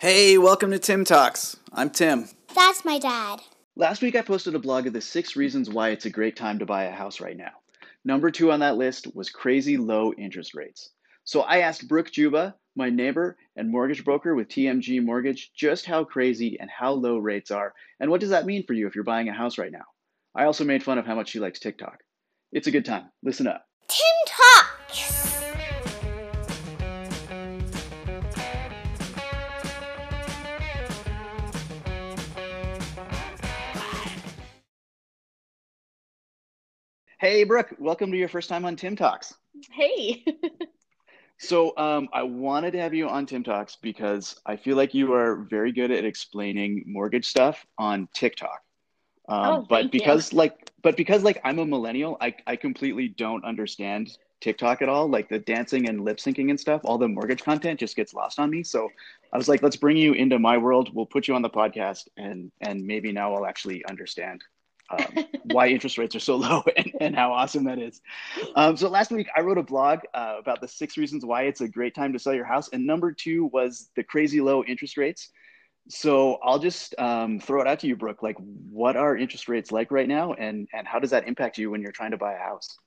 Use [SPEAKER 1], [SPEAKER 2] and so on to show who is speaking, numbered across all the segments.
[SPEAKER 1] Hey, welcome to Tim Talks. I'm Tim.
[SPEAKER 2] That's my dad.
[SPEAKER 1] Last week I posted a blog of the six reasons why it's a great time to buy a house right now. Number two on that list was crazy low interest rates. So I asked Brooke Juba, my neighbor and mortgage broker with TMG Mortgage, just how crazy and how low rates are, and what does that mean for you if you're buying a house right now. I also made fun of how much she likes TikTok. It's a good time. Listen up. Hey, Brooke, welcome to your first time on Tim Talks.
[SPEAKER 3] Hey.
[SPEAKER 1] So um, I wanted to have you on Tim Talks because I feel like you are very good at explaining mortgage stuff on TikTok. Um,
[SPEAKER 3] Oh,
[SPEAKER 1] but because like, but because like I'm a millennial, I I completely don't understand TikTok at all. Like the dancing and lip syncing and stuff, all the mortgage content just gets lost on me. So I was like, let's bring you into my world. We'll put you on the podcast, and and maybe now I'll actually understand um, why interest rates are so low and, and how awesome that is. Um, so last week I wrote a blog uh, about the six reasons why it's a great time to sell your house, and number two was the crazy low interest rates. So I'll just um, throw it out to you, Brooke. Like, what are interest rates like right now, and and how does that impact you when you're trying to buy a house?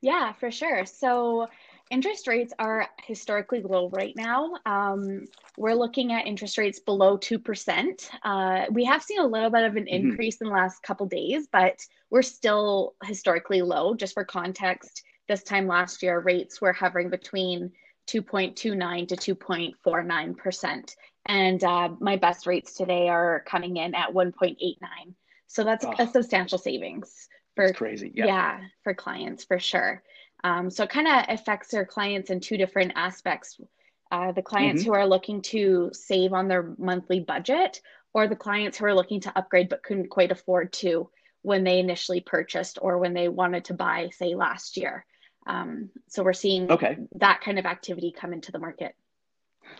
[SPEAKER 3] Yeah, for sure. So interest rates are historically low right now. Um, we're looking at interest rates below 2%. Uh, we have seen a little bit of an
[SPEAKER 1] Mhm.
[SPEAKER 3] increase in the last couple days, but we're still historically low. Just for context, this time last year, rates were hovering between 2.29 to 2.49%. And uh, my best rates today are coming in at 1.89. So that's
[SPEAKER 1] Oh.
[SPEAKER 3] a substantial savings for
[SPEAKER 1] crazy. Yeah.
[SPEAKER 3] yeah, for clients for sure. Um, so it kind of affects their clients in two different aspects. Uh, the clients
[SPEAKER 1] Mm-hmm.
[SPEAKER 3] who are looking to save on their monthly budget, or the clients who are looking to upgrade but couldn't quite afford to when they initially purchased or when they wanted to buy, say, last year. Um, so we're seeing
[SPEAKER 1] Okay.
[SPEAKER 3] that kind of activity come into the market.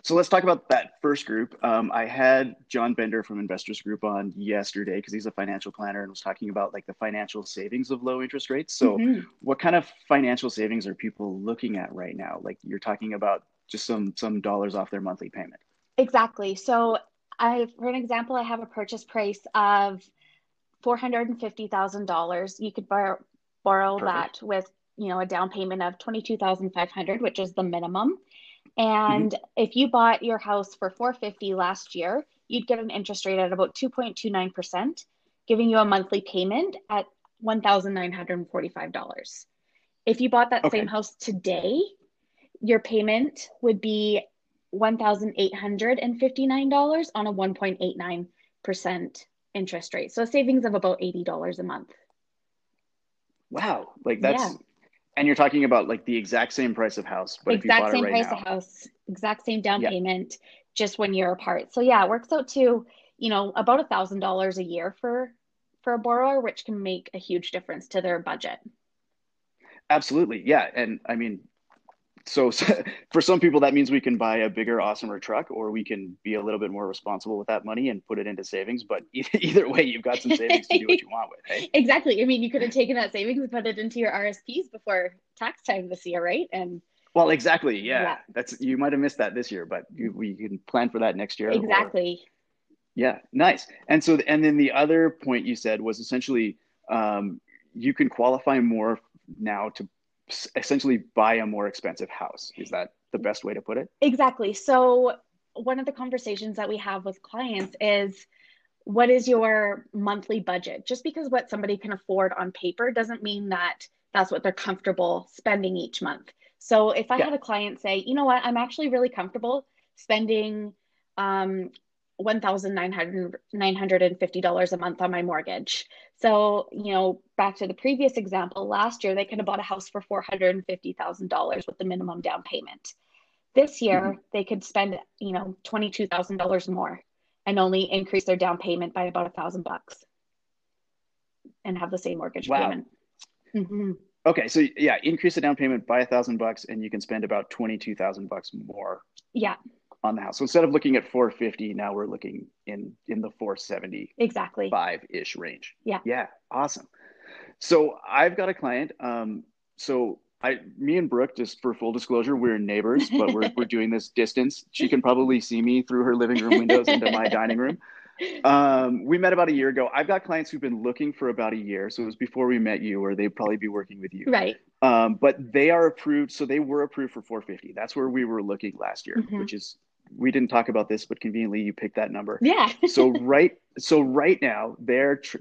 [SPEAKER 1] So let's talk about that first group. Um, I had John Bender from Investors Group on yesterday because he's a financial planner and was talking about like the financial savings of low interest rates. So
[SPEAKER 3] Mhm.
[SPEAKER 1] what kind of financial savings are people looking at right now? Like you're talking about just some some dollars off their monthly payment.
[SPEAKER 3] Exactly. So I, for an example, I have a purchase price of four hundred and fifty thousand dollars. You could borrow borrow
[SPEAKER 1] Perfect.
[SPEAKER 3] that with, you know, a down payment of twenty-two thousand five hundred, which is the minimum. Mm-hmm. And if you bought your house for four fifty last year, you'd get an interest rate at about two point two nine percent, giving you a monthly payment at one thousand nine hundred and forty-five dollars. If you bought that
[SPEAKER 1] Okay.
[SPEAKER 3] same house today, your payment would be $1,859 on a 1.89% interest rate. So a savings of about $80 a month.
[SPEAKER 1] Wow, like that's
[SPEAKER 3] Yeah.
[SPEAKER 1] And you're talking about like the exact same price of house, but if you
[SPEAKER 3] exact
[SPEAKER 1] bought
[SPEAKER 3] same
[SPEAKER 1] it right
[SPEAKER 3] price
[SPEAKER 1] now,
[SPEAKER 3] of house, exact same down
[SPEAKER 1] Yeah.
[SPEAKER 3] payment, just one year apart. So yeah, it works out to, you know, about a thousand dollars a year for for a borrower, which can make a huge difference to their budget.
[SPEAKER 1] absolutely, yeah. And I mean, so, for some people that means we can buy a bigger, awesomer truck, or we can be a little bit more responsible with that money and put it into savings. But either, way, you've got some savings to do what you want with. Hey,
[SPEAKER 3] Exactly. I mean, you could have taken that savings and put it into your RSPs before tax time this year, right? And
[SPEAKER 1] well, exactly, yeah.
[SPEAKER 3] Yeah.
[SPEAKER 1] That's you might have missed that this year, but you, we can plan for that next year. or-
[SPEAKER 3] exactly.
[SPEAKER 1] Yeah, nice. And so, and then the other point you said was essentially um, you can qualify more now to essentially buy a more expensive house. Is that the best way to put it?
[SPEAKER 3] Exactly. So, one of the conversations that we have with clients is what is your monthly budget? Just because what somebody can afford on paper doesn't mean that that's what they're comfortable spending each month. So, if I
[SPEAKER 1] Yeah.
[SPEAKER 3] had a client say, you know what, I'm actually really comfortable spending um, $1,950 a month on my mortgage. So, you know, back to the previous example, last year they could have bought a house for $450,000 with the minimum down payment. This year
[SPEAKER 1] Mhm.
[SPEAKER 3] they could spend, you know, $22,000 more and only increase their down payment by about a thousand bucks and have the same mortgage
[SPEAKER 1] Wow.
[SPEAKER 3] payment. Mhm.
[SPEAKER 1] Okay, so yeah, increase the down payment by a thousand bucks, and you can spend about twenty-two thousand bucks more
[SPEAKER 3] Yeah,
[SPEAKER 1] on the house. So instead of looking at four fifty, now we're looking in in the four seventy
[SPEAKER 3] exactly.
[SPEAKER 1] five ish range.
[SPEAKER 3] Yeah.
[SPEAKER 1] Yeah. Awesome. So I've got a client. Um, so I, me and Brooke, just for full disclosure, we're neighbors, but we're we're doing this distance. She can probably see me through her living room windows into my dining room. Um, we met about a year ago. I've got clients who've been looking for about a year, so it was before we met you, or they'd probably be working with you.
[SPEAKER 3] Right.
[SPEAKER 1] Um, but they are approved, so they were approved for 450. That's where we were looking last year,
[SPEAKER 3] Mhm.
[SPEAKER 1] which is we didn't talk about this, but conveniently you picked that number.
[SPEAKER 3] Yeah.
[SPEAKER 1] so right, so right now they're tr-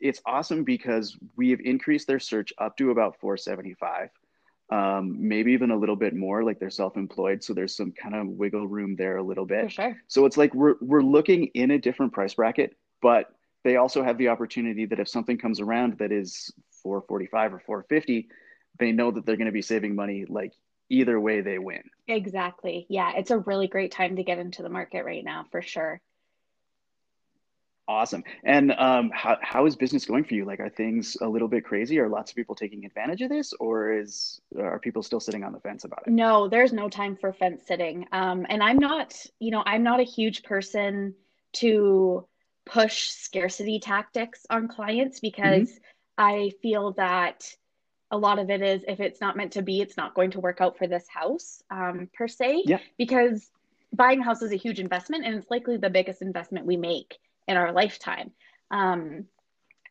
[SPEAKER 1] it's awesome because we have increased their search up to about 475 um, maybe even a little bit more like they're self-employed so there's some kind of wiggle room there a little bit
[SPEAKER 3] For sure.
[SPEAKER 1] so it's like we're we're looking in a different price bracket but they also have the opportunity that if something comes around that is 445 or 450 they know that they're going to be saving money like either way they win
[SPEAKER 3] Exactly. Yeah. It's a really great time to get into the market right now, for sure.
[SPEAKER 1] Awesome. And um, how, how is business going for you? Like, are things a little bit crazy? Are lots of people taking advantage of this, or is are people still sitting on the fence about it?
[SPEAKER 3] No, there's no time for fence sitting. Um, and I'm not, you know, I'm not a huge person to push scarcity tactics on clients because I feel that a lot of it is if it's not meant to be, it's not going to work out for this house, um, per se.
[SPEAKER 1] Yeah.
[SPEAKER 3] Because buying a house is a huge investment and it's likely the biggest investment we make in our lifetime. Um,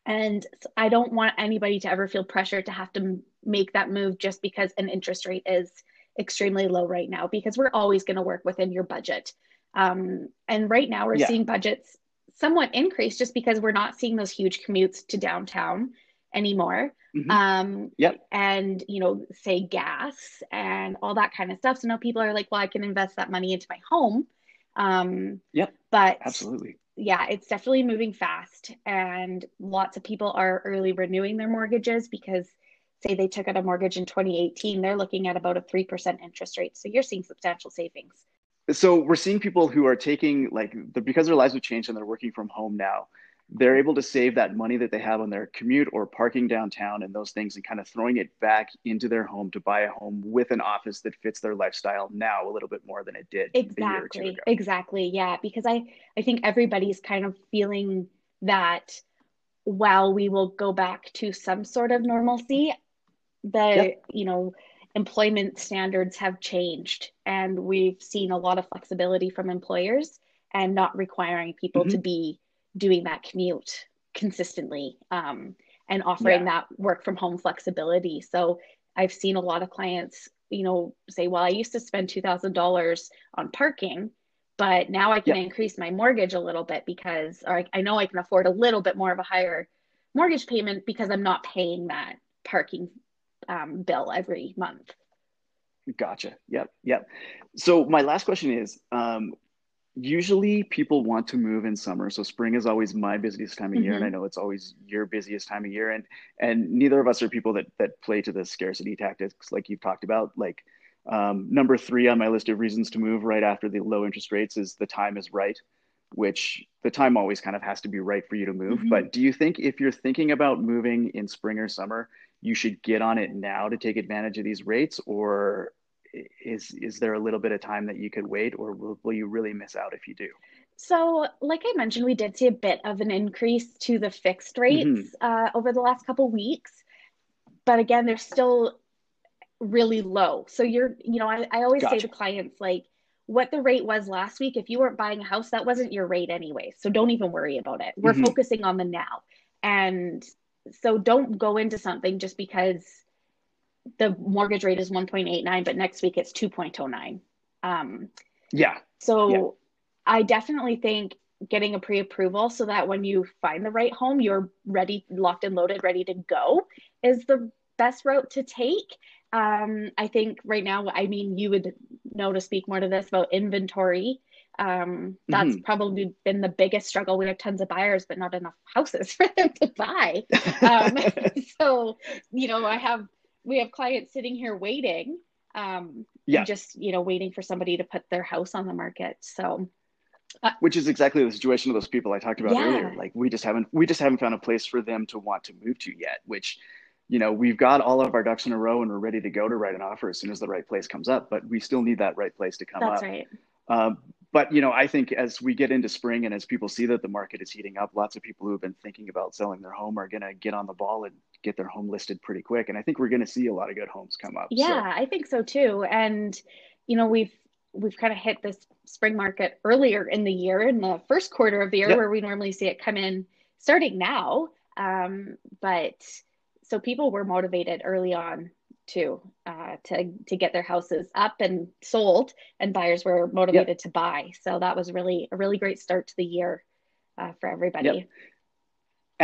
[SPEAKER 3] and I don't want anybody to ever feel pressure to have to make that move just because an interest rate is extremely low right now, because we're always going to work within your budget. Um, and right now we're
[SPEAKER 1] Yeah.
[SPEAKER 3] seeing budgets somewhat increase just because we're not seeing those huge commutes to downtown anymore.
[SPEAKER 1] Mhm.
[SPEAKER 3] Um,
[SPEAKER 1] Yep.
[SPEAKER 3] and you know, say gas and all that kind of stuff. So now people are like, well, I can invest that money into my home. Um,
[SPEAKER 1] Yep.
[SPEAKER 3] but
[SPEAKER 1] Absolutely.
[SPEAKER 3] yeah, it's definitely moving fast, and lots of people are early renewing their mortgages because, say, they took out a mortgage in 2018, they're looking at about a 3% interest rate. So you're seeing substantial savings.
[SPEAKER 1] So we're seeing people who are taking like the, because their lives have changed and they're working from home now. They're able to save that money that they have on their commute or parking downtown and those things and kind of throwing it back into their home to buy a home with an office that fits their lifestyle now a little bit more than it did a year or two
[SPEAKER 3] Exactly.
[SPEAKER 1] ago.
[SPEAKER 3] Exactly. Yeah, because I I think everybody's kind of feeling that while we will go back to some sort of normalcy, the
[SPEAKER 1] Yep.
[SPEAKER 3] you know employment standards have changed and we've seen a lot of flexibility from employers and not requiring people to mm-hmm. be doing that commute consistently um, and offering that work from home flexibility. So I've seen a lot of clients, you know, say, well, I used to spend $2,000 on parking, but now I can
[SPEAKER 1] Yeah.
[SPEAKER 3] increase my mortgage a little bit because, or I, I know I can afford a little bit more of a higher mortgage payment because I'm not paying that parking um, bill every month.
[SPEAKER 1] Gotcha. Yep. Yep. So my last question is, um, usually people want to move in summer. So spring is always my busiest time of year, and. I know it's always your busiest time of year. And and neither of us are people that that play to the scarcity tactics like you've talked about. Like um, number three on my list of reasons to move right after the low interest rates is the time is right, which the time always kind of has to be right for you to move.
[SPEAKER 3] Mhm.
[SPEAKER 1] But do you think if you're thinking about moving in spring or summer, you should get on it now to take advantage of these rates, or is is there a little bit of time that you could wait, or will, will you really miss out if you do?
[SPEAKER 3] So, like I mentioned, we did see a bit of an increase to the fixed rates uh, over the last couple weeks, but again, they're still really low. So you're, you know, I, I always say
[SPEAKER 1] Gotcha.
[SPEAKER 3] to clients like, what the rate was last week, if you weren't buying a house, that wasn't your rate anyway. So don't even worry about it. We're
[SPEAKER 1] Mhm.
[SPEAKER 3] focusing on the now, and so don't go into something just because the mortgage rate is 1.89, but next week it's 2.09. Um,
[SPEAKER 1] Yeah,
[SPEAKER 3] so
[SPEAKER 1] Yeah.
[SPEAKER 3] I definitely think getting a pre-approval so that when you find the right home, you're ready, locked and loaded, ready to go is the best route to take. Um, I think right now, I mean, you would know to speak more to this about inventory. Um, that's probably been the biggest struggle. We have tons of buyers, but not enough houses for them to buy. Um, so, you know, I have we have clients sitting here waiting um
[SPEAKER 1] Yeah.
[SPEAKER 3] just you know waiting for somebody to put their house on the market so
[SPEAKER 1] which is exactly the situation of those people I talked about
[SPEAKER 3] Yeah.
[SPEAKER 1] earlier. Like we just haven't we just haven't found a place for them to want to move to yet. Which, you know, we've got all of our ducks in a row and we're ready to go to write an offer as soon as the right place comes up. But we still need that right place to come
[SPEAKER 3] that's
[SPEAKER 1] up.
[SPEAKER 3] right
[SPEAKER 1] Um, but you know, I think as we get into spring and as people see that the market is heating up, lots of people who have been thinking about selling their home are going to get on the ball and get their home listed pretty quick. And I think we're going to see a lot of good homes come up.
[SPEAKER 3] Yeah, so. I think so too. And you know, we've we've kind of hit this spring market earlier in the year in the first quarter of the year yep. where we normally see it come in starting now. Um, but so people were motivated early on too uh, to to get their houses up and sold, and buyers were motivated yep. to buy. So that was really a really great start to the year uh, for everybody. Yep.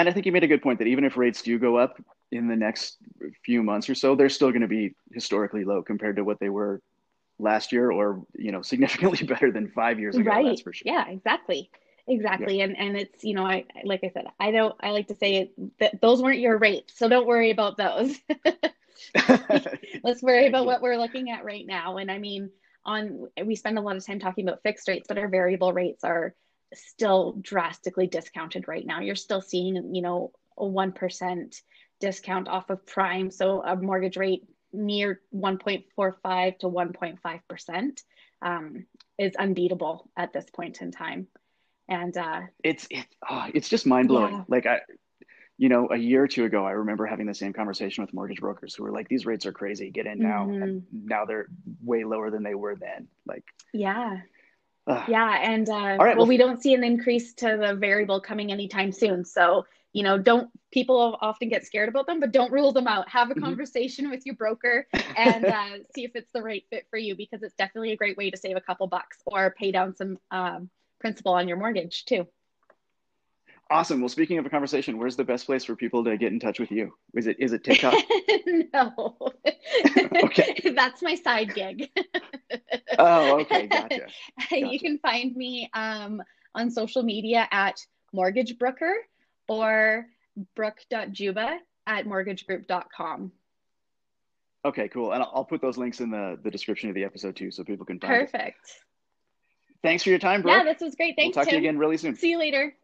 [SPEAKER 1] And I think you made a good point that even if rates do go up in the next few months or so, they're still going to be historically low compared to what they were last year, or you know, significantly better than five years ago. Right. That's for sure.
[SPEAKER 3] Yeah, exactly exactly yeah. and and it's you know i like i said i don't i like to say that those weren't your rates so don't worry about those let's worry about what we're looking at right now and i mean on we spend a lot of time talking about fixed rates but our variable rates are still drastically discounted right now you're still seeing you know a 1% discount off of prime so a mortgage rate near 1.45 to 1.5% um, is unbeatable at this point in time and uh,
[SPEAKER 1] it's it, oh, it's just mind blowing. Yeah. Like I, you know, a year or two ago, I remember having the same conversation with mortgage brokers who were like, "These rates are crazy. Get in now." Mm-hmm. And now they're way lower than they were then. Like,
[SPEAKER 3] yeah. Yeah, and uh, right, well, well, we don't see an increase to the variable coming anytime soon. So, you know, don't people often get scared about them, but don't rule them out. Have a mm-hmm. conversation with your broker and uh, see if it's the right fit for you because it's definitely a great way to save a couple bucks or pay down some um, principal on your mortgage too.
[SPEAKER 1] Awesome. Well, speaking of a conversation, where's the best place for people to get in touch with you? Is it is it TikTok?
[SPEAKER 3] no. okay. That's my side gig.
[SPEAKER 1] oh, okay. Gotcha. gotcha.
[SPEAKER 3] You can find me um, on social media at Mortgage Brooker or brooke.juba at mortgagegroup.com.
[SPEAKER 1] Okay, cool. And I'll put those links in the, the description of the episode too, so people can find
[SPEAKER 3] Perfect. it. Perfect.
[SPEAKER 1] Thanks for your time, bro.
[SPEAKER 3] Yeah, this was great. Thanks.
[SPEAKER 1] We'll talk
[SPEAKER 3] Tim.
[SPEAKER 1] to you again really soon.
[SPEAKER 3] See you later.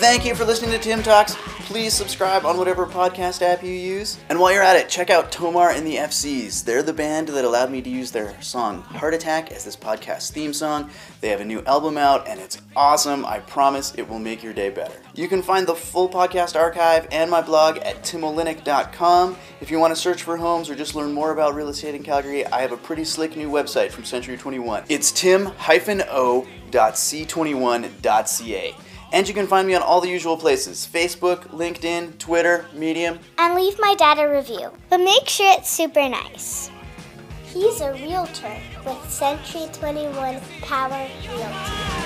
[SPEAKER 4] Thank you for listening to Tim Talks please subscribe on whatever podcast app you use. And while you're at it, check out Tomar and the FCs. They're the band that allowed me to use their song Heart Attack as this podcast theme song. They have a new album out and it's awesome. I promise it will make your day better. You can find the full podcast archive and my blog at timolinick.com. If you want to search for homes or just learn more about real estate in Calgary, I have a pretty slick new website from Century 21. It's tim-o.c21.ca. And you can find me on all the usual places Facebook, LinkedIn, Twitter, Medium.
[SPEAKER 2] And leave my dad a review. But make sure it's super nice. He's a realtor with Century 21 Power Realty.